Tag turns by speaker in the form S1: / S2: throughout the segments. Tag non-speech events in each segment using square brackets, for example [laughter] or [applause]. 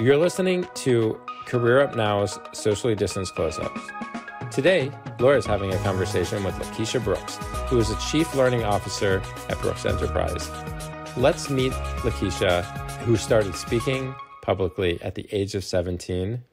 S1: You're listening to Career Up Now's socially distanced close ups. Today, Laura is having a conversation with Lakeisha Brooks, who is a Chief Learning Officer at Brooks Enterprise. Let's meet Lakeisha, who started speaking publicly at the age of 17.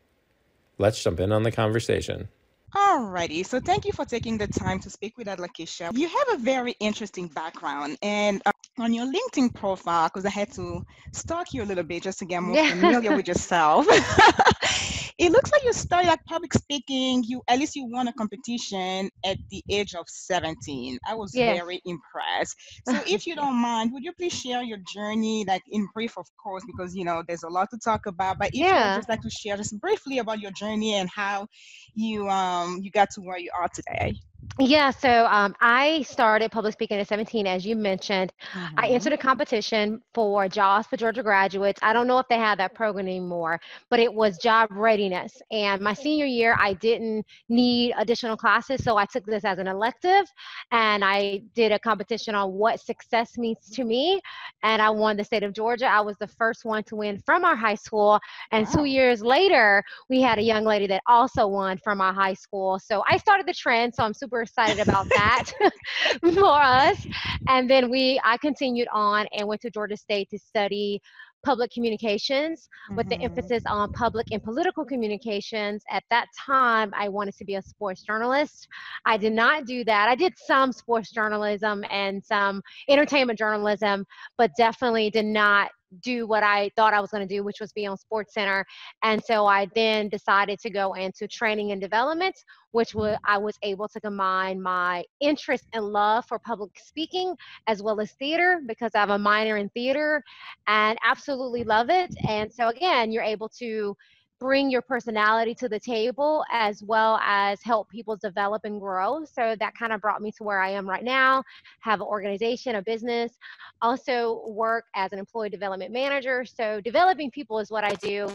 S1: Let's jump in on the conversation.
S2: Alrighty, so thank you for taking the time to speak with us, Lakeisha. You have a very interesting background, and uh, on your LinkedIn profile, because I had to stalk you a little bit just to get more
S3: Yeah.
S2: familiar with yourself. [laughs] [laughs] it looks like you started like public speaking. You at least you won a competition at the age of 17. I was
S3: Yes.
S2: very impressed. So [laughs] if you don't mind, would you please share your journey, like in brief, of course, because you know there's a lot to talk about. But if you
S3: Yeah.
S2: would just like to share just briefly about your journey and how you um you got to where you are today.
S3: Yeah, so um, I started public speaking at 17, as you mentioned. I
S2: Mhm.
S3: entered a competition for jobs for Georgia graduates. I don't know if they have that program anymore, but it was job readiness. And my senior year, I didn't need additional classes, so I took this as an elective and I did a competition on what success means to me. And I won the state of Georgia. I was the first one to win from our high school. And
S2: Wow.
S3: two years later, we had a young lady that also won from our high school. So I started the trend, so I'm super excited about that [laughs] for us. And then we, I continued on and went to Georgia State to study public communications with the
S2: Mhm.
S3: emphasis on public and political communications. At that time, I wanted to be a sports journalist. I did not do that. I did some sports journalism and some entertainment journalism, but definitely did not do what I thought I was going to do, which was be on Sports Center. And so I then decided to go into training and development, which wa- I was able to combine my interest and love for public speaking as well as theater because I have a minor in theater and absolutely love it. And so again, you're able to bring your personality to the table as well as help people develop and grow. So that kind of brought me to where I am right now. Have an organization, a business, also work as an employee development manager. So developing people is what I do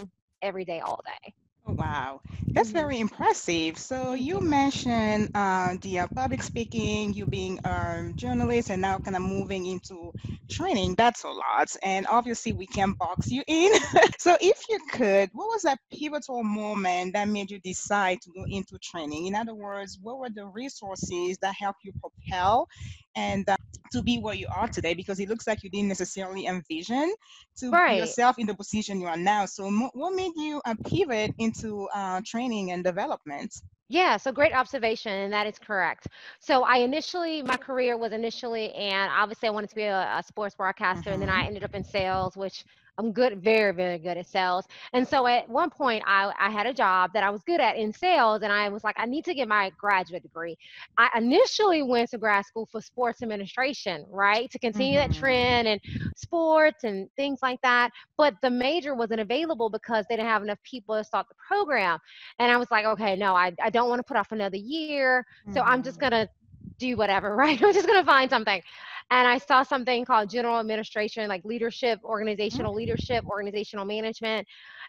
S3: every day, all day.
S2: Oh, wow, that's
S3: Mhm.
S2: very impressive. So you mentioned uh, the uh, public speaking, you being a journalist, and now kind of moving into training. That's a lot, and obviously we can box you in. [laughs] so if you could, what was that pivotal moment that made you decide to go into training? In other words, what were the resources that helped you propel and uh, to be where you are today? Because it looks like you didn't necessarily envision to put
S3: Right.
S2: yourself in the position you are now. So, mo- what made you uh, pivot into uh, training and development?
S3: Yeah, so great observation, and that is correct. So I initially, my career was initially, and obviously I wanted to be a, a sports broadcaster, and then I ended up in sales, which I'm good, very, very good at sales. And so at one point, I, I had a job that I was good at in sales, and I was like, I need to get my graduate degree. I initially went to grad school for sports administration, right, to continue
S2: Mhm.
S3: that trend and sports and things like that. But the major wasn't available because they didn't have enough people to start the program. And I was like, okay, no, I, I don't want to put off another year. So I'm just
S2: Mhm.
S3: going to do whatever, [laughs] right? I'm just going to find something. And I saw something called general administration, like leadership, organizational leadership, organizational management,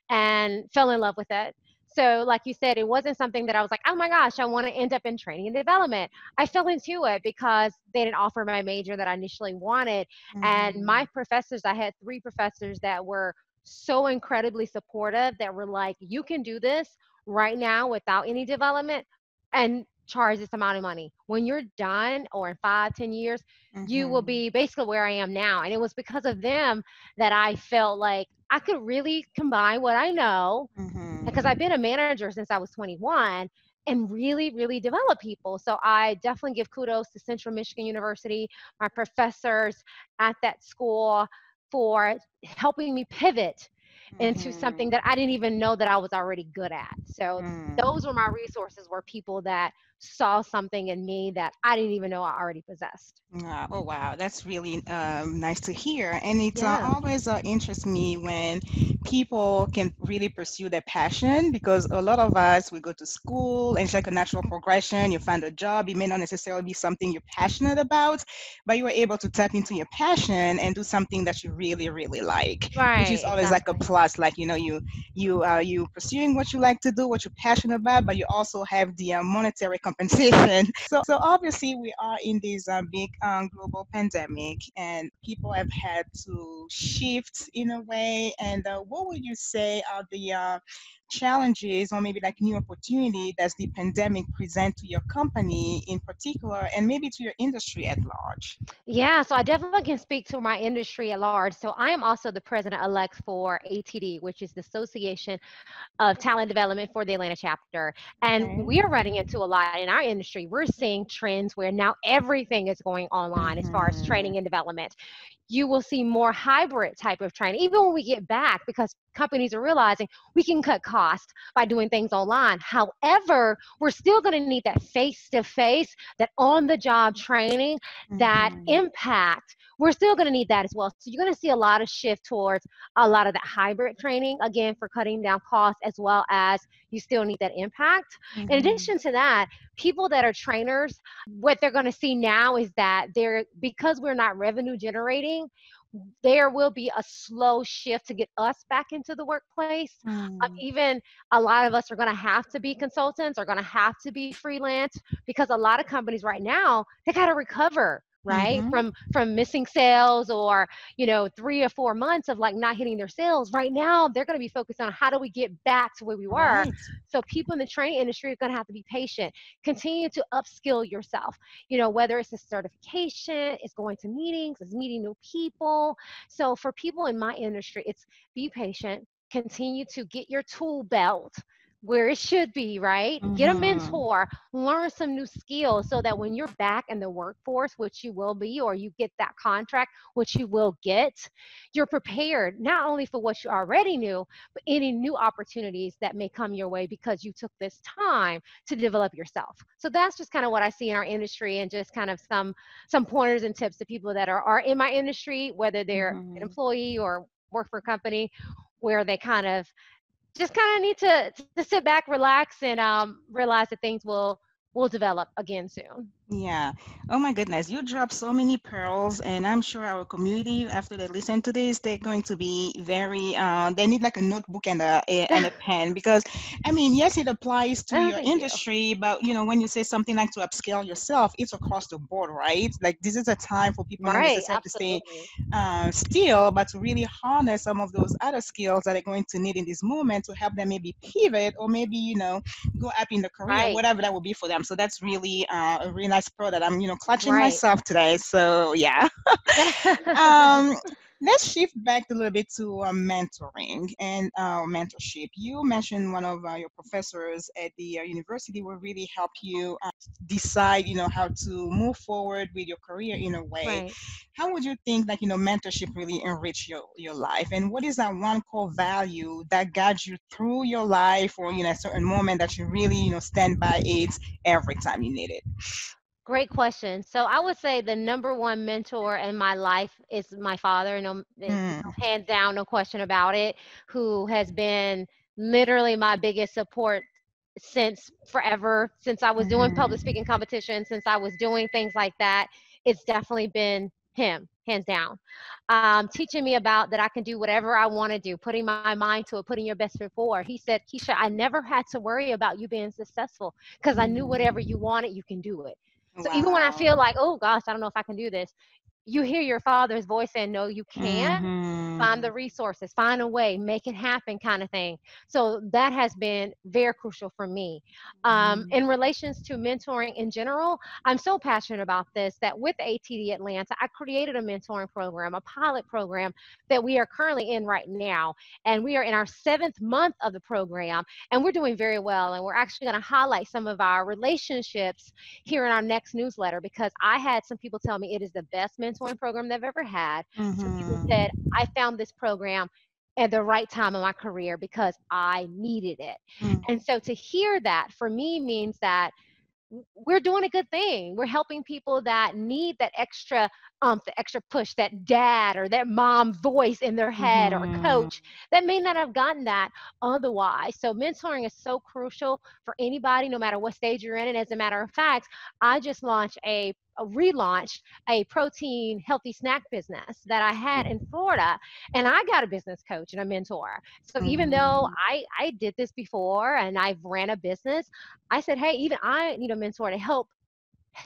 S3: and fell in love with it. So, like you said, it wasn't something that I was like, oh my gosh, I want to end up in training and development. I fell into it because they didn't offer my major that I initially wanted. And
S2: Mhm.
S3: my professors, I had three professors that were so incredibly supportive that were like, you can do this right now without any development and charge this amount of money. When you're done or in five, ten years, you will
S2: Mhm.
S3: be basically where I am now. And it was because of them that I felt like I could really combine what I know
S2: Mhm.
S3: because I've been a manager since I was 21 and really, really develop people. So I definitely give kudos to Central Michigan University, my professors at that school for helping me pivot into
S2: Mhm.
S3: something that I didn't even know that I was already good at. So
S2: Mm.
S3: those were my resources were people that saw something in me that I didn't even know I already possessed.
S2: Ah, oh wow, that's really um, nice to hear, and it uh, always uh, interests me when people can really pursue their passion because a lot of us we go to school and it's like a natural progression. You find a job, it may not necessarily be something you're passionate about, but you were able to tap into your passion and do something that you really really like,
S3: Right.
S2: which is always like a
S3: exactly.
S2: Like you know, you you uh, you pursuing what you like to do, what you're passionate about, but you also have the uh, monetary [laughs] compensation. So so obviously we are in this uh, big um, global pandemic, and people have had to shift in a way. And uh, what would you say are the uh, challenges or maybe like new opportunity does the pandemic present to your company in particular and maybe to your industry at large
S3: yeah so i definitely can speak to my industry at large so i am also the president elect for atd which is the association of talent development for the atlanta chapter and okay. we are running into a lot in our industry we're seeing trends where now everything is going online mm-hmm. as far as mm-hmm. training and development you will see more hybrid type of training, even when we get back, because companies are realizing we can cut costs by doing things online. However, we're still going to need that face to face, that on the job training, mm-hmm. that impact. We're still going to need that as well. So you're going to see a lot of shift towards a lot of that hybrid training, again, for cutting down costs, as well as you still need that impact. Mm-hmm. In addition to that, people that are trainers, what they're going to see now is that they're, because we're not revenue generating, there will be a slow shift to get us back into the workplace. Um, mm. Um, even a lot of us are going to have to be consultants, are going to have to be freelance because a lot of companies right now they got to recover right? Mm-hmm. from from missing sales or you know three or four months of like not hitting their sales right now they're going to be focused on how do we get back to where we were. Right. so people in the training industry are going to have to be patient. Continue to upskill yourself. You know whether it's a certification it's going to meetings it's meeting new people. So for people in my industry it's be patient continue to get your tool belt where it should be, right? Mm-hmm. Get a mentor, learn some new skills so that when you're back in the workforce, which you will be, or you get that contract, which you will get, you're prepared not only for what you already knew, but any new opportunities that may come your way because you took this time to develop yourself. So that's just kind of what I see in our industry and just kind of some some pointers and tips to people that are, are in my industry, whether they're mm-hmm. an employee or work for a company where they kind of just kind of need to to sit back, relax, and um, realize that things will will develop again soon.
S2: Yeah. Oh my goodness. You dropped so many pearls, and I'm sure our community, after they listen to this, they're going to be very, uh, they need like a notebook and a, a and a [laughs] pen because, I mean, yes, it applies to oh, your industry, you. but you know, when you say something like to upskill yourself, it's across the board, right? Like this is a time for people right, to stay uh, still, but to really harness some of those other skills that they're going to need in this moment to help them maybe pivot or maybe, you know, go up in the career, right. whatever that will be for them. So that's really uh, a really nice pro that I'm, you know, clutching right. myself today. So yeah. [laughs] [laughs] um, let's shift back a little bit to uh, mentoring and uh, mentorship. You mentioned one of uh, your professors at the uh, university will really help you uh, decide, you know, how to move forward with your career in a way. Right. How would you think that you know mentorship really enrich your your life? And what is that one core value that guides you through your life, or you know, a certain moment that you really you know stand by it every time you need it?
S3: Great question. So I would say the number one mentor in my life is my father, no, mm. hands down, no question about it, who has been literally my biggest support since forever, since I was doing public mm-hmm. speaking competitions, since I was doing things like that. It's definitely been him, hands down. Um, teaching me about that I can do whatever I want to do, putting my mind to it, putting your best foot forward. He said, Keisha, I never had to worry about you being successful because I knew whatever you wanted, you can do it. So wow. even when I feel like, oh gosh, I don't know if I can do this, you hear your father's voice saying, No, you can't. Mm-hmm. Find the resources, find a way, make it happen, kind of thing. So that has been very crucial for me. Um, mm-hmm. In relations to mentoring in general, I'm so passionate about this that with ATD Atlanta, I created a mentoring program, a pilot program that we are currently in right now. And we are in our seventh month of the program, and we're doing very well. And we're actually going to highlight some of our relationships here in our next newsletter because I had some people tell me it is the best mentoring mentoring program they've ever had. Mm-hmm. So people said, I found this program at the right time in my career because I needed it. Mm-hmm. And so to hear that for me means that we're doing a good thing. We're helping people that need that extra umph, the extra push, that dad or that mom voice in their head mm-hmm. or coach that may not have gotten that otherwise. So mentoring is so crucial for anybody, no matter what stage you're in. And as a matter of fact, I just launched a relaunched a protein healthy snack business that I had in Florida and I got a business coach and a mentor. So mm-hmm. even though mm-hmm. I I did this before and I've ran a business, I said, "Hey, even I need a mentor to help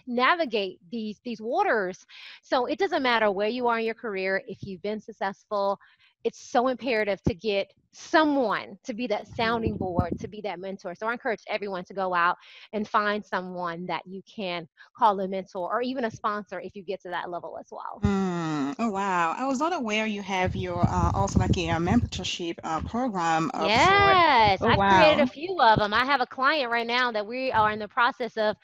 S3: navigate these these waters so it doesn't matter where you are in your career if you've been successful it's so imperative to get someone to be that sounding board to be that mentor so i encourage everyone to go out and find someone that you can call a mentor or even a sponsor if you get to that level as well
S2: mm. oh wow i was not aware you have your uh, also like a mentorship uh, program
S3: yes oh, i wow. created a few of them i have a client right now that we are in the process of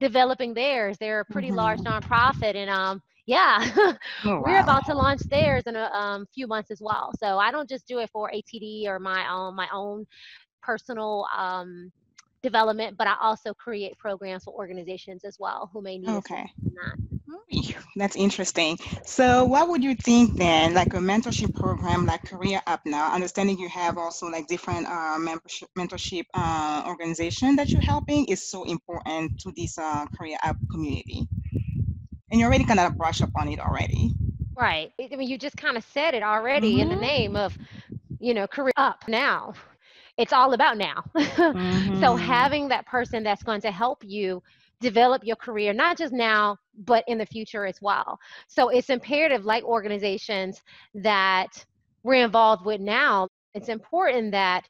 S3: developing theirs. They're a pretty mm-hmm. large nonprofit, and um, yeah, [laughs] oh, we're about to launch theirs in a um, few months as well. So I don't just do it for ATD or my own my own personal um, development, but I also create programs for organizations as well who may need
S2: okay. that. That's interesting. So, what would you think then, like a mentorship program like Career Up now? Understanding you have also like different uh, membership mentorship uh, organization that you're helping is so important to this uh, Career Up community, and you already kind of brush up on it already.
S3: Right. I mean, you just kind of said it already mm-hmm. in the mm-hmm. name of, you know, Career Up now. It's all about now. [laughs] mm-hmm. So having that person that's going to help you develop your career, not just now, but in the future as well. So it's imperative, like organizations that we're involved with now, it's important that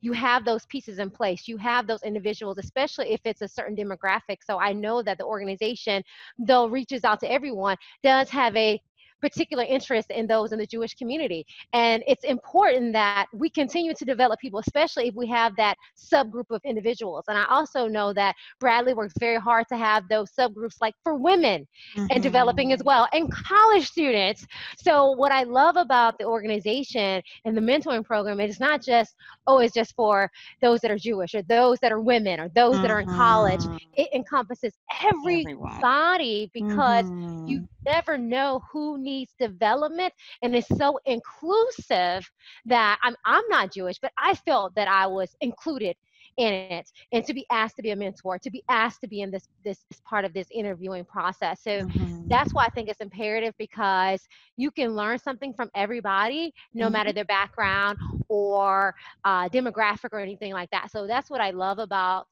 S3: you have those pieces in place. You have those individuals, especially if it's a certain demographic. So I know that the organization, though reaches out to everyone, does have a particular interest in those in the Jewish community. And it's important that we continue to develop people, especially if we have that subgroup of individuals. And I also know that Bradley works very hard to have those subgroups like for women mm-hmm. and developing as well, and college students. So what I love about the organization and the mentoring program is not just, oh, it's just for those that are Jewish or those that are women or those mm-hmm. that are in college. Mm-hmm. It encompasses everybody Everyone. because mm-hmm. you never know who needs development and it's so inclusive that I'm I'm not Jewish, but I felt that I was included in it and to be asked to be a mentor to be asked to be in this this, this part of this interviewing process so mm-hmm. that's why i think it's imperative because you can learn something from everybody no mm-hmm. matter their background or uh, demographic or anything like that so that's what i love about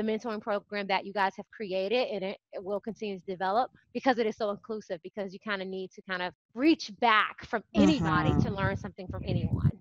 S3: the mentoring program that you guys have created and it, it will continue to develop because it is so inclusive because you kind of need to kind of reach back from anybody mm-hmm. to learn something from anyone